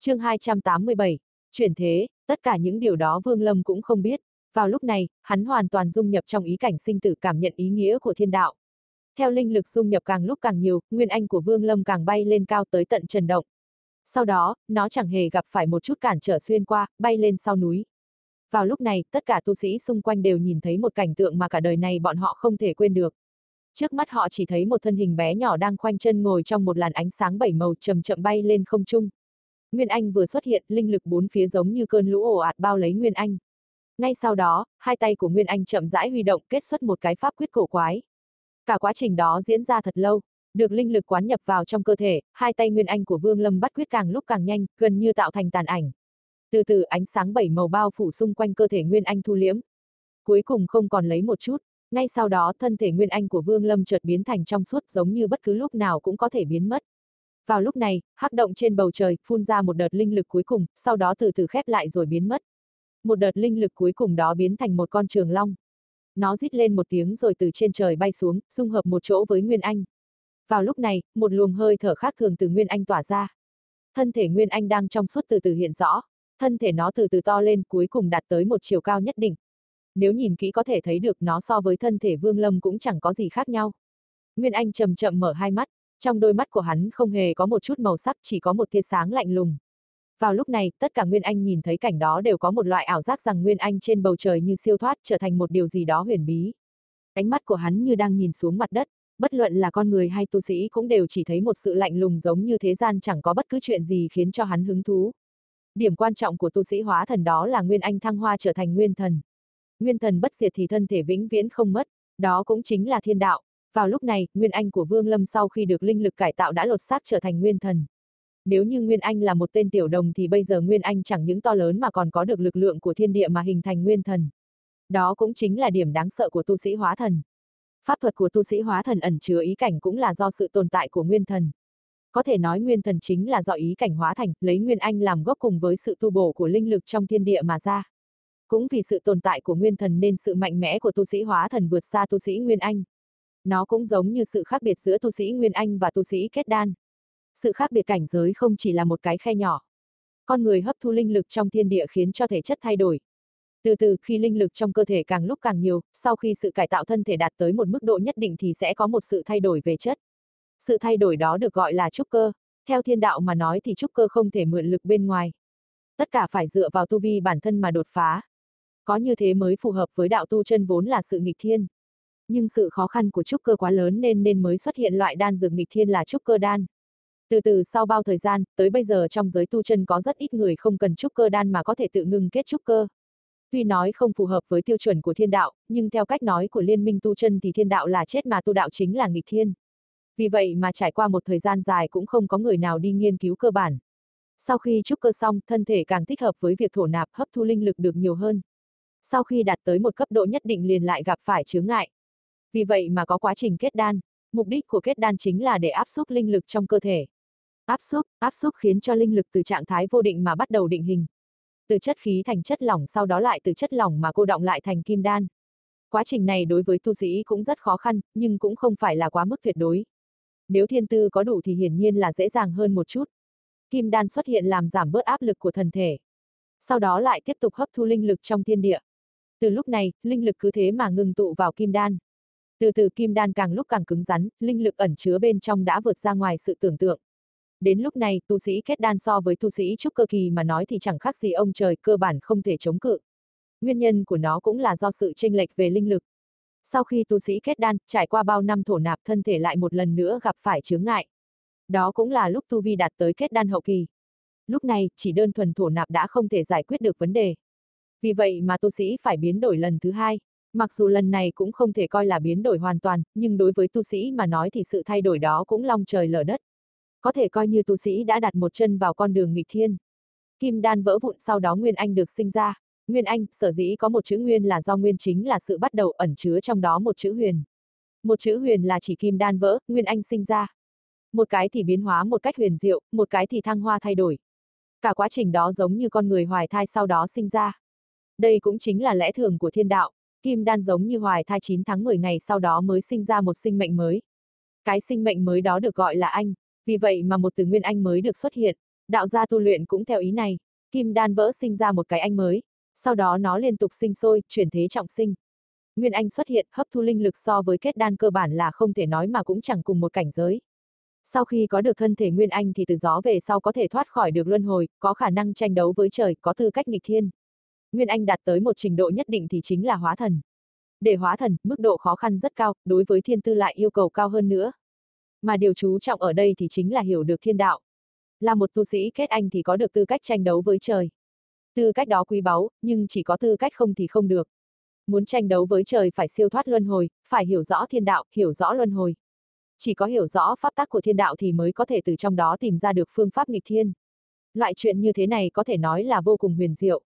chương 287, chuyển thế, tất cả những điều đó Vương Lâm cũng không biết. Vào lúc này, hắn hoàn toàn dung nhập trong ý cảnh sinh tử cảm nhận ý nghĩa của thiên đạo. Theo linh lực dung nhập càng lúc càng nhiều, nguyên anh của Vương Lâm càng bay lên cao tới tận trần động. Sau đó, nó chẳng hề gặp phải một chút cản trở xuyên qua, bay lên sau núi. Vào lúc này, tất cả tu sĩ xung quanh đều nhìn thấy một cảnh tượng mà cả đời này bọn họ không thể quên được. Trước mắt họ chỉ thấy một thân hình bé nhỏ đang khoanh chân ngồi trong một làn ánh sáng bảy màu chậm chậm bay lên không trung. Nguyên Anh vừa xuất hiện, linh lực bốn phía giống như cơn lũ ồ ạt bao lấy Nguyên Anh. Ngay sau đó, hai tay của Nguyên Anh chậm rãi huy động kết xuất một cái pháp quyết cổ quái. Cả quá trình đó diễn ra thật lâu, được linh lực quán nhập vào trong cơ thể, hai tay Nguyên Anh của Vương Lâm bắt quyết càng lúc càng nhanh, gần như tạo thành tàn ảnh. Từ từ ánh sáng bảy màu bao phủ xung quanh cơ thể Nguyên Anh thu liễm. Cuối cùng không còn lấy một chút, ngay sau đó thân thể Nguyên Anh của Vương Lâm chợt biến thành trong suốt giống như bất cứ lúc nào cũng có thể biến mất. Vào lúc này, hắc động trên bầu trời phun ra một đợt linh lực cuối cùng, sau đó từ từ khép lại rồi biến mất. Một đợt linh lực cuối cùng đó biến thành một con trường long. Nó rít lên một tiếng rồi từ trên trời bay xuống, dung hợp một chỗ với Nguyên Anh. Vào lúc này, một luồng hơi thở khác thường từ Nguyên Anh tỏa ra. Thân thể Nguyên Anh đang trong suốt từ từ hiện rõ, thân thể nó từ từ to lên cuối cùng đạt tới một chiều cao nhất định. Nếu nhìn kỹ có thể thấy được nó so với thân thể Vương Lâm cũng chẳng có gì khác nhau. Nguyên Anh chậm chậm mở hai mắt, trong đôi mắt của hắn không hề có một chút màu sắc chỉ có một tia sáng lạnh lùng. Vào lúc này, tất cả Nguyên Anh nhìn thấy cảnh đó đều có một loại ảo giác rằng Nguyên Anh trên bầu trời như siêu thoát trở thành một điều gì đó huyền bí. Ánh mắt của hắn như đang nhìn xuống mặt đất, bất luận là con người hay tu sĩ cũng đều chỉ thấy một sự lạnh lùng giống như thế gian chẳng có bất cứ chuyện gì khiến cho hắn hứng thú. Điểm quan trọng của tu sĩ hóa thần đó là Nguyên Anh thăng hoa trở thành Nguyên Thần. Nguyên Thần bất diệt thì thân thể vĩnh viễn không mất, đó cũng chính là thiên đạo. Vào lúc này, Nguyên Anh của Vương Lâm sau khi được linh lực cải tạo đã lột xác trở thành Nguyên Thần. Nếu như Nguyên Anh là một tên tiểu đồng thì bây giờ Nguyên Anh chẳng những to lớn mà còn có được lực lượng của thiên địa mà hình thành Nguyên Thần. Đó cũng chính là điểm đáng sợ của tu sĩ hóa thần. Pháp thuật của tu sĩ hóa thần ẩn chứa ý cảnh cũng là do sự tồn tại của Nguyên Thần. Có thể nói Nguyên Thần chính là do ý cảnh hóa thành, lấy Nguyên Anh làm gốc cùng với sự tu bổ của linh lực trong thiên địa mà ra. Cũng vì sự tồn tại của Nguyên Thần nên sự mạnh mẽ của tu sĩ hóa thần vượt xa tu sĩ Nguyên Anh. Nó cũng giống như sự khác biệt giữa tu sĩ Nguyên Anh và tu sĩ kết đan. Sự khác biệt cảnh giới không chỉ là một cái khe nhỏ. Con người hấp thu linh lực trong thiên địa khiến cho thể chất thay đổi. Từ từ khi linh lực trong cơ thể càng lúc càng nhiều, sau khi sự cải tạo thân thể đạt tới một mức độ nhất định thì sẽ có một sự thay đổi về chất. Sự thay đổi đó được gọi là trúc cơ. Theo thiên đạo mà nói thì trúc cơ không thể mượn lực bên ngoài. Tất cả phải dựa vào tu vi bản thân mà đột phá. Có như thế mới phù hợp với đạo tu chân vốn là sự nghịch thiên. Nhưng sự khó khăn của trúc cơ quá lớn nên nên mới xuất hiện loại đan dược nghịch thiên là trúc cơ đan. Từ từ sau bao thời gian, tới bây giờ trong giới tu chân có rất ít người không cần trúc cơ đan mà có thể tự ngưng kết trúc cơ. Tuy nói không phù hợp với tiêu chuẩn của thiên đạo, nhưng theo cách nói của liên minh tu chân thì thiên đạo là chết mà tu đạo chính là nghịch thiên. Vì vậy mà trải qua một thời gian dài cũng không có người nào đi nghiên cứu cơ bản. Sau khi trúc cơ xong, thân thể càng thích hợp với việc thổ nạp hấp thu linh lực được nhiều hơn. Sau khi đạt tới một cấp độ nhất định liền lại gặp phải chướng ngại. Vì vậy mà có quá trình kết đan. Mục đích của kết đan chính là để áp xúc linh lực trong cơ thể. Áp xúc, áp xúc khiến cho linh lực từ trạng thái vô định mà bắt đầu định hình. Từ chất khí thành chất lỏng sau đó lại từ chất lỏng mà cô động lại thành kim đan. Quá trình này đối với tu sĩ cũng rất khó khăn, nhưng cũng không phải là quá mức tuyệt đối. Nếu thiên tư có đủ thì hiển nhiên là dễ dàng hơn một chút. Kim đan xuất hiện làm giảm bớt áp lực của thần thể. Sau đó lại tiếp tục hấp thu linh lực trong thiên địa. Từ lúc này, linh lực cứ thế mà ngừng tụ vào kim đan. Từ từ kim đan càng lúc càng cứng rắn, linh lực ẩn chứa bên trong đã vượt ra ngoài sự tưởng tượng. Đến lúc này, tu sĩ kết đan so với tu sĩ trúc cơ kỳ mà nói thì chẳng khác gì ông trời, cơ bản không thể chống cự. Nguyên nhân của nó cũng là do sự chênh lệch về linh lực. Sau khi tu sĩ kết đan, trải qua bao năm thổ nạp thân thể lại một lần nữa gặp phải chướng ngại. Đó cũng là lúc tu vi đạt tới kết đan hậu kỳ. Lúc này, chỉ đơn thuần thổ nạp đã không thể giải quyết được vấn đề. Vì vậy mà tu sĩ phải biến đổi lần thứ hai. Mặc dù lần này cũng không thể coi là biến đổi hoàn toàn, nhưng đối với tu sĩ mà nói thì sự thay đổi đó cũng long trời lở đất. Có thể coi như tu sĩ đã đặt một chân vào con đường nghịch thiên. Kim đan vỡ vụn sau đó Nguyên Anh được sinh ra. Nguyên Anh, sở dĩ có một chữ Nguyên là do Nguyên chính là sự bắt đầu ẩn chứa trong đó một chữ huyền. Một chữ huyền là chỉ kim đan vỡ, Nguyên Anh sinh ra. Một cái thì biến hóa một cách huyền diệu, một cái thì thăng hoa thay đổi. Cả quá trình đó giống như con người hoài thai sau đó sinh ra. Đây cũng chính là lẽ thường của thiên đạo. Kim đan giống như hoài thai 9 tháng 10 ngày sau đó mới sinh ra một sinh mệnh mới. Cái sinh mệnh mới đó được gọi là anh, vì vậy mà một từ nguyên anh mới được xuất hiện. Đạo gia tu luyện cũng theo ý này, kim đan vỡ sinh ra một cái anh mới, sau đó nó liên tục sinh sôi, chuyển thế trọng sinh. Nguyên Anh xuất hiện, hấp thu linh lực so với kết đan cơ bản là không thể nói mà cũng chẳng cùng một cảnh giới. Sau khi có được thân thể Nguyên Anh thì từ gió về sau có thể thoát khỏi được luân hồi, có khả năng tranh đấu với trời, có tư cách nghịch thiên. Nguyên Anh đạt tới một trình độ nhất định thì chính là hóa thần. Để hóa thần, mức độ khó khăn rất cao, đối với thiên tư lại yêu cầu cao hơn nữa. Mà điều chú trọng ở đây thì chính là hiểu được thiên đạo. Là một tu sĩ kết anh thì có được tư cách tranh đấu với trời. Tư cách đó quý báu, nhưng chỉ có tư cách không thì không được. Muốn tranh đấu với trời phải siêu thoát luân hồi, phải hiểu rõ thiên đạo, hiểu rõ luân hồi. Chỉ có hiểu rõ pháp tắc của thiên đạo thì mới có thể từ trong đó tìm ra được phương pháp nghịch thiên. Loại chuyện như thế này có thể nói là vô cùng huyền diệu.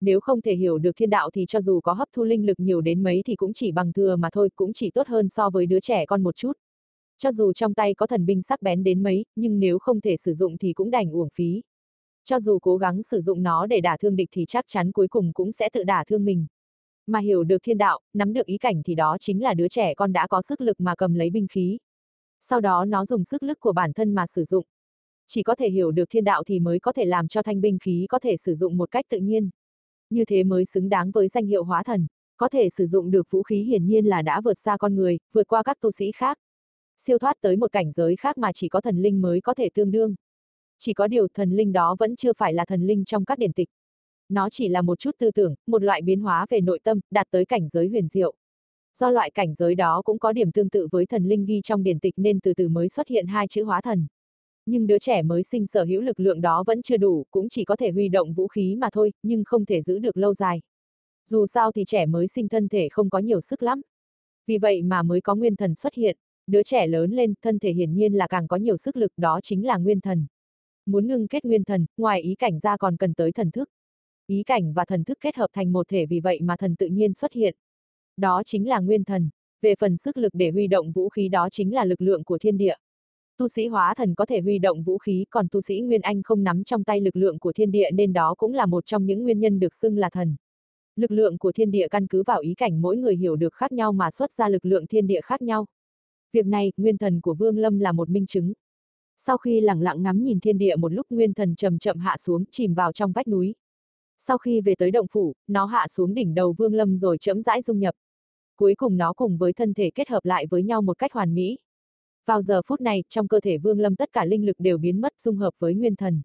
Nếu không thể hiểu được thiên đạo thì cho dù có hấp thu linh lực nhiều đến mấy thì cũng chỉ bằng thừa mà thôi, cũng chỉ tốt hơn so với đứa trẻ con một chút. Cho dù trong tay có thần binh sắc bén đến mấy, nhưng nếu không thể sử dụng thì cũng đành uổng phí. Cho dù cố gắng sử dụng nó để đả thương địch thì chắc chắn cuối cùng cũng sẽ tự đả thương mình. Mà hiểu được thiên đạo, nắm được ý cảnh thì đó chính là đứa trẻ con đã có sức lực mà cầm lấy binh khí. Sau đó nó dùng sức lực của bản thân mà sử dụng. Chỉ có thể hiểu được thiên đạo thì mới có thể làm cho thanh binh khí có thể sử dụng một cách tự nhiên. Như thế mới xứng đáng với danh hiệu hóa thần. Có thể sử dụng được vũ khí hiển nhiên là đã vượt xa con người, vượt qua các tu sĩ khác. Siêu thoát tới một cảnh giới khác mà chỉ có thần linh mới có thể tương đương. Chỉ có điều thần linh đó vẫn chưa phải là thần linh trong các điển tịch. Nó chỉ là một chút tư tưởng, một loại biến hóa về nội tâm, đạt tới cảnh giới huyền diệu. Do loại cảnh giới đó cũng có điểm tương tự với thần linh ghi trong điển tịch nên từ từ mới xuất hiện hai chữ hóa thần. Nhưng đứa trẻ mới sinh sở hữu lực lượng đó vẫn chưa đủ, cũng chỉ có thể huy động vũ khí mà thôi, nhưng không thể giữ được lâu dài. Dù sao thì trẻ mới sinh thân thể không có nhiều sức lắm. Vì vậy mà mới có nguyên thần xuất hiện. Đứa trẻ lớn lên, thân thể hiển nhiên là càng có nhiều sức lực, đó chính là nguyên thần. Muốn ngưng kết nguyên thần, ngoài ý cảnh ra còn cần tới thần thức. Ý cảnh và thần thức kết hợp thành một thể vì vậy mà thần tự nhiên xuất hiện. Đó chính là nguyên thần. Về phần sức lực để huy động vũ khí đó chính là lực lượng của thiên địa. Tu sĩ hóa thần có thể huy động vũ khí, còn tu sĩ Nguyên Anh không nắm trong tay lực lượng của thiên địa nên đó cũng là một trong những nguyên nhân được xưng là thần. Lực lượng của thiên địa căn cứ vào ý cảnh mỗi người hiểu được khác nhau mà xuất ra lực lượng thiên địa khác nhau. Việc này, nguyên thần của Vương Lâm là một minh chứng. Sau khi lặng lặng ngắm nhìn thiên địa một lúc nguyên thần chậm chậm hạ xuống, chìm vào trong vách núi. Sau khi về tới động phủ, nó hạ xuống đỉnh đầu Vương Lâm rồi chậm rãi dung nhập. Cuối cùng nó cùng với thân thể kết hợp lại với nhau một cách hoàn mỹ. Vào giờ phút này, trong cơ thể Vương Lâm tất cả linh lực đều biến mất dung hợp với nguyên thần.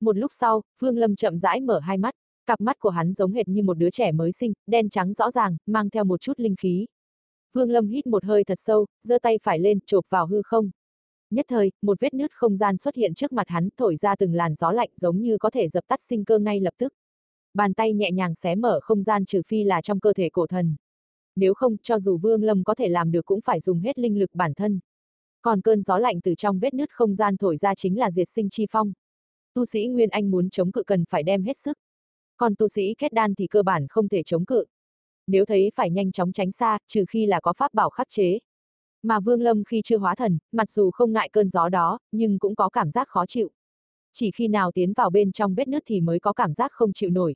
Một lúc sau, Vương Lâm chậm rãi mở hai mắt, cặp mắt của hắn giống hệt như một đứa trẻ mới sinh, đen trắng rõ ràng, mang theo một chút linh khí. Vương Lâm hít một hơi thật sâu, giơ tay phải lên, chộp vào hư không. Nhất thời, một vết nứt không gian xuất hiện trước mặt hắn, thổi ra từng làn gió lạnh giống như có thể dập tắt sinh cơ ngay lập tức. Bàn tay nhẹ nhàng xé mở không gian trừ phi là trong cơ thể cổ thần. Nếu không, cho dù Vương Lâm có thể làm được cũng phải dùng hết linh lực bản thân. Còn cơn gió lạnh từ trong vết nứt không gian thổi ra chính là diệt sinh chi phong. Tu sĩ Nguyên Anh muốn chống cự cần phải đem hết sức. Còn tu sĩ kết đan thì cơ bản không thể chống cự. Nếu thấy phải nhanh chóng tránh xa, trừ khi là có pháp bảo khắc chế. Mà Vương Lâm khi chưa hóa thần, mặc dù không ngại cơn gió đó, nhưng cũng có cảm giác khó chịu. Chỉ khi nào tiến vào bên trong vết nứt thì mới có cảm giác không chịu nổi.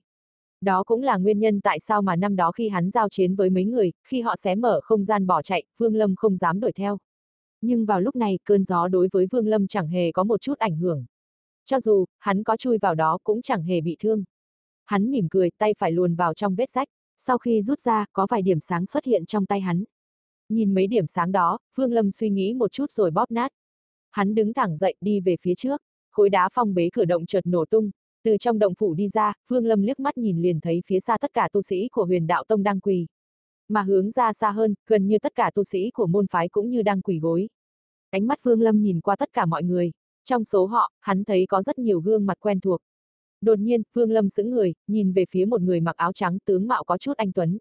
Đó cũng là nguyên nhân tại sao mà năm đó khi hắn giao chiến với mấy người, khi họ xé mở không gian bỏ chạy, Vương Lâm không dám đuổi theo. Nhưng vào lúc này, cơn gió đối với Vương Lâm chẳng hề có một chút ảnh hưởng. Cho dù, hắn có chui vào đó cũng chẳng hề bị thương. Hắn mỉm cười, tay phải luồn vào trong vết rách. Sau khi rút ra, có vài điểm sáng xuất hiện trong tay hắn. Nhìn mấy điểm sáng đó, Vương Lâm suy nghĩ một chút rồi bóp nát. Hắn đứng thẳng dậy đi về phía trước, khối đá phong bế cửa động chợt nổ tung. Từ trong động phủ đi ra, Vương Lâm liếc mắt nhìn liền thấy phía xa tất cả tu sĩ của huyền đạo tông đang quỳ. Mà hướng ra xa hơn, gần như tất cả tu sĩ của môn phái cũng như đang quỳ gối. Ánh mắt Vương Lâm nhìn qua tất cả mọi người. Trong số họ, hắn thấy có rất nhiều gương mặt quen thuộc. Đột nhiên, Vương Lâm sững người, nhìn về phía một người mặc áo trắng tướng mạo có chút anh Tuấn.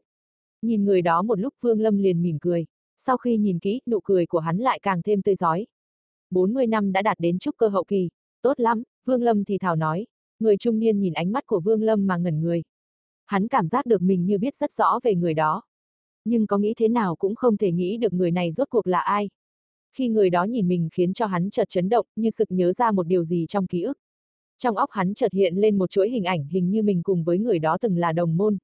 Nhìn người đó một lúc Vương Lâm liền mỉm cười. Sau khi nhìn kỹ, nụ cười của hắn lại càng thêm tươi giói. 40 năm đã đạt đến trúc cơ hậu kỳ. Tốt lắm, Vương Lâm thì thảo nói. Người trung niên nhìn ánh mắt của Vương Lâm mà ngẩn người. Hắn cảm giác được mình như biết rất rõ về người đó. Nhưng có nghĩ thế nào cũng không thể nghĩ được người này rốt cuộc là ai. Khi người đó nhìn mình khiến cho hắn chợt chấn động, như sực nhớ ra một điều gì trong ký ức. Trong óc hắn chợt hiện lên một chuỗi hình ảnh hình như mình cùng với người đó từng là đồng môn.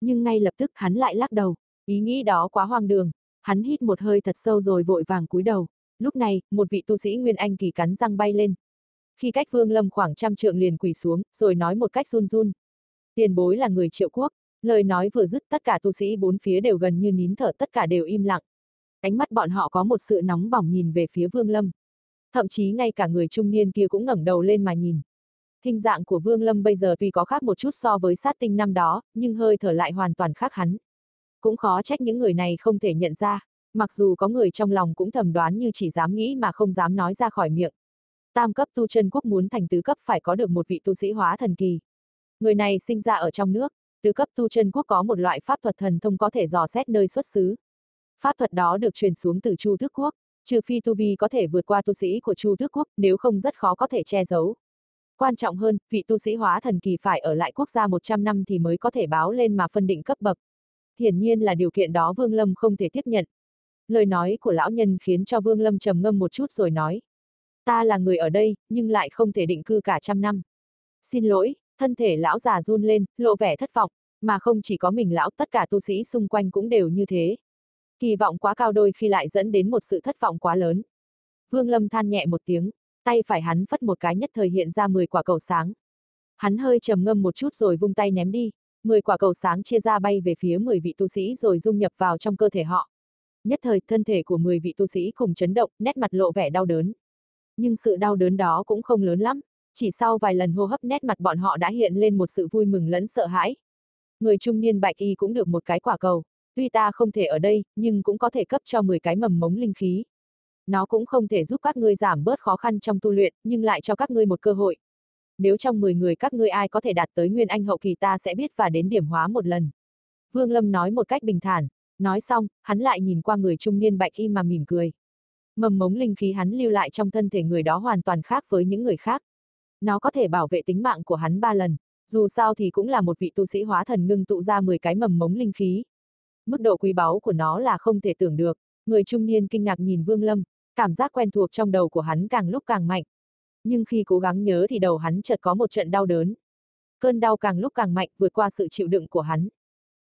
Nhưng ngay lập tức hắn lại lắc đầu, ý nghĩ đó quá hoang đường. Hắn hít một hơi thật sâu rồi vội vàng cúi đầu. Lúc này, một vị tu sĩ Nguyên Anh kỳ cắn răng bay lên. khi cách Vương Lâm khoảng trăm trượng liền quỳ xuống, rồi nói một cách run run. Tiền bối là người triệu quốc, lời nói vừa dứt tất cả tu sĩ bốn phía đều gần như nín thở tất cả đều im lặng. Ánh mắt bọn họ có một sự nóng bỏng nhìn về phía Vương Lâm. Thậm chí ngay cả người trung niên kia cũng ngẩng đầu lên mà nhìn. Hình dạng của Vương Lâm bây giờ tuy có khác một chút so với sát tinh năm đó, nhưng hơi thở lại hoàn toàn khác hắn. Cũng khó trách những người này không thể nhận ra, mặc dù có người trong lòng cũng thầm đoán như chỉ dám nghĩ mà không dám nói ra khỏi miệng. Tam cấp tu chân quốc muốn thành tứ cấp phải có được một vị tu sĩ hóa thần kỳ. Người này sinh ra ở trong nước, tứ cấp tu chân quốc có một loại pháp thuật thần thông có thể dò xét nơi xuất xứ. Pháp thuật đó được truyền xuống từ Chu Tước quốc, trừ phi tu vi có thể vượt qua tu sĩ của Chu Tước quốc, nếu không rất khó có thể che giấu. Quan trọng hơn, vị tu sĩ hóa thần kỳ phải ở lại quốc gia 100 năm thì mới có thể báo lên mà phân định cấp bậc. Hiển nhiên là điều kiện đó Vương Lâm không thể tiếp nhận. Lời nói của lão nhân khiến cho Vương Lâm trầm ngâm một chút rồi nói. Ta là người ở đây, nhưng lại không thể định cư cả trăm năm. Xin lỗi, thân thể lão già run lên, lộ vẻ thất vọng, mà không chỉ có mình lão tất cả tu sĩ xung quanh cũng đều như thế. Kỳ vọng quá cao đôi khi lại dẫn đến một sự thất vọng quá lớn. Vương Lâm than nhẹ một tiếng, tay phải hắn phất một cái nhất thời hiện ra 10 quả cầu sáng. Hắn hơi trầm ngâm một chút rồi vung tay ném đi, 10 quả cầu sáng chia ra bay về phía 10 vị tu sĩ rồi dung nhập vào trong cơ thể họ. Nhất thời, thân thể của 10 vị tu sĩ cùng chấn động, nét mặt lộ vẻ đau đớn. Nhưng sự đau đớn đó cũng không lớn lắm, chỉ sau vài lần hô hấp nét mặt bọn họ đã hiện lên một sự vui mừng lẫn sợ hãi. Người trung niên bạch y cũng được một cái quả cầu, tuy ta không thể ở đây, nhưng cũng có thể cấp cho 10 cái mầm mống linh khí. Nó cũng không thể giúp các ngươi giảm bớt khó khăn trong tu luyện, nhưng lại cho các ngươi một cơ hội. Nếu trong 10 người các ngươi ai có thể đạt tới Nguyên Anh hậu kỳ ta sẽ biết và đến điểm hóa một lần. Vương Lâm nói một cách bình thản, nói xong, hắn lại nhìn qua người trung niên bạch y mà mỉm cười. Mầm mống linh khí hắn lưu lại trong thân thể người đó hoàn toàn khác với những người khác. Nó có thể bảo vệ tính mạng của hắn ba lần, dù sao thì cũng là một vị tu sĩ hóa thần ngưng tụ ra 10 cái mầm mống linh khí. Mức độ quý báu của nó là không thể tưởng được, người trung niên kinh ngạc nhìn Vương Lâm, cảm giác quen thuộc trong đầu của hắn càng lúc càng mạnh. Nhưng khi cố gắng nhớ thì đầu hắn chợt có một trận đau đớn. Cơn đau càng lúc càng mạnh vượt qua sự chịu đựng của hắn.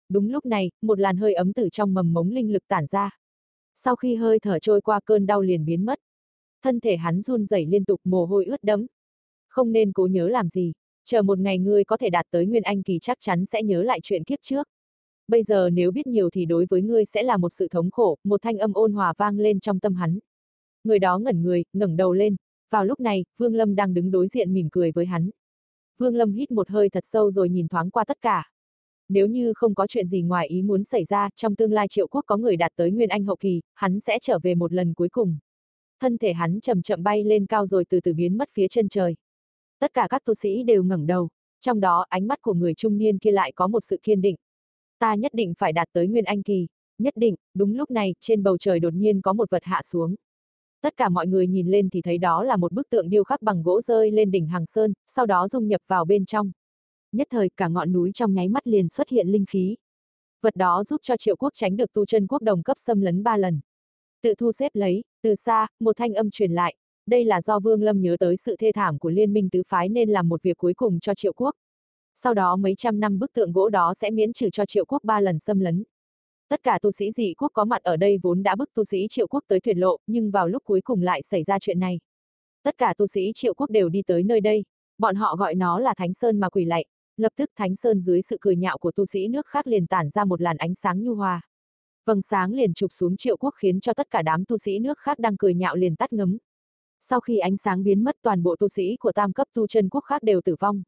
Đúng lúc này, một làn hơi ấm từ trong mầm mống linh lực tản ra. Sau khi hơi thở trôi qua cơn đau liền biến mất. Thân thể hắn run rẩy liên tục mồ hôi ướt đẫm. Không nên cố nhớ làm gì, chờ một ngày ngươi có thể đạt tới Nguyên Anh kỳ chắc chắn sẽ nhớ lại chuyện kiếp trước. Bây giờ nếu biết nhiều thì đối với ngươi sẽ là một sự thống khổ, một thanh âm ôn hòa vang lên trong tâm hắn. Người đó ngẩn người, ngẩng đầu lên. Vào lúc này, Vương Lâm đang đứng đối diện mỉm cười với hắn. Vương Lâm hít một hơi thật sâu rồi nhìn thoáng qua tất cả. Nếu như không có chuyện gì ngoài ý muốn xảy ra, trong tương lai triệu quốc có người đạt tới Nguyên Anh hậu kỳ, hắn sẽ trở về một lần cuối cùng. Thân thể hắn chậm chậm bay lên cao rồi từ từ biến mất phía chân trời. Tất cả các tu sĩ đều ngẩng đầu, trong đó ánh mắt của người trung niên kia lại có một sự kiên định. Ta nhất định phải đạt tới Nguyên Anh kỳ, nhất định, đúng lúc này, trên bầu trời đột nhiên có một vật hạ xuống. Tất cả mọi người nhìn lên thì thấy đó là một bức tượng điêu khắc bằng gỗ rơi lên đỉnh hàng sơn, sau đó dung nhập vào bên trong. Nhất thời cả ngọn núi trong nháy mắt liền xuất hiện linh khí. Vật đó giúp cho triệu quốc tránh được tu chân quốc đồng cấp xâm lấn ba lần. Tự thu xếp lấy, từ xa, một thanh âm truyền lại, đây là do Vương Lâm nhớ tới sự thê thảm của liên minh tứ phái nên làm một việc cuối cùng cho triệu quốc. Sau đó mấy trăm năm bức tượng gỗ đó sẽ miễn trừ cho triệu quốc ba lần xâm lấn. Tất cả tu sĩ dị quốc có mặt ở đây vốn đã bức tu sĩ triệu quốc tới thuyền lộ, nhưng vào lúc cuối cùng lại xảy ra chuyện này. Tất cả tu sĩ triệu quốc đều đi tới nơi đây. Bọn họ gọi nó là Thánh Sơn mà quỳ lạy. Lập tức Thánh Sơn dưới sự cười nhạo của tu sĩ nước khác liền tản ra một làn ánh sáng nhu hòa. Vầng sáng liền chụp xuống triệu quốc khiến cho tất cả đám tu sĩ nước khác đang cười nhạo liền tắt ngấm. Sau khi ánh sáng biến mất toàn bộ tu sĩ của tam cấp tu chân quốc khác đều tử vong.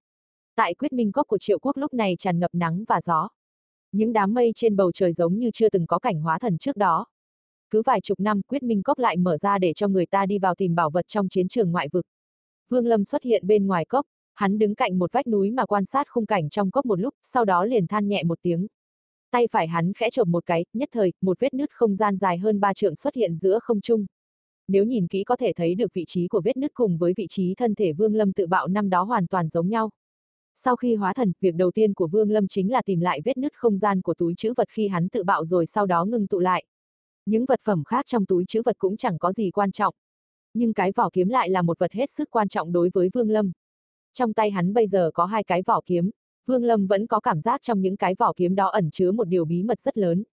Tại quyết minh cốc của triệu quốc lúc này tràn ngập nắng và gió. Những đám mây trên bầu trời giống như chưa từng có cảnh hóa thần trước đó. Cứ vài chục năm quyết minh cốc lại mở ra để cho người ta đi vào tìm bảo vật trong chiến trường ngoại vực. Vương Lâm xuất hiện bên ngoài cốc, hắn đứng cạnh một vách núi mà quan sát khung cảnh trong cốc một lúc, sau đó liền than nhẹ một tiếng. Tay phải hắn khẽ chộp một cái, nhất thời, một vết nứt không gian dài hơn ba trượng xuất hiện giữa không trung. Nếu nhìn kỹ có thể thấy được vị trí của vết nứt cùng với vị trí thân thể Vương Lâm tự bạo năm đó hoàn toàn giống nhau. Sau khi hóa thần, việc đầu tiên của Vương Lâm chính là tìm lại vết nứt không gian của túi chữ vật khi hắn tự bạo rồi sau đó ngưng tụ lại. Những vật phẩm khác trong túi chữ vật cũng chẳng có gì quan trọng. Nhưng cái vỏ kiếm lại là một vật hết sức quan trọng đối với Vương Lâm. Trong tay hắn bây giờ có hai cái vỏ kiếm, Vương Lâm vẫn có cảm giác trong những cái vỏ kiếm đó ẩn chứa một điều bí mật rất lớn.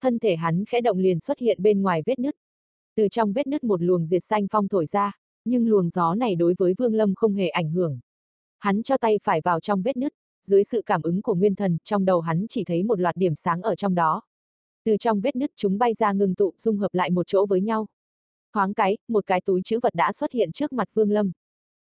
Thân thể hắn khẽ động liền xuất hiện bên ngoài vết nứt. Từ trong vết nứt một luồng diệt xanh phong thổi ra, Nhưng luồng gió này đối với Vương Lâm không hề ảnh hưởng. Hắn cho tay phải vào trong vết nứt, dưới sự cảm ứng của nguyên thần, trong đầu hắn chỉ thấy một loạt điểm sáng ở trong đó. Từ trong vết nứt chúng bay ra ngừng tụ, dung hợp lại một chỗ với nhau. Thoáng cái, một cái túi chữ vật đã xuất hiện trước mặt Vương Lâm.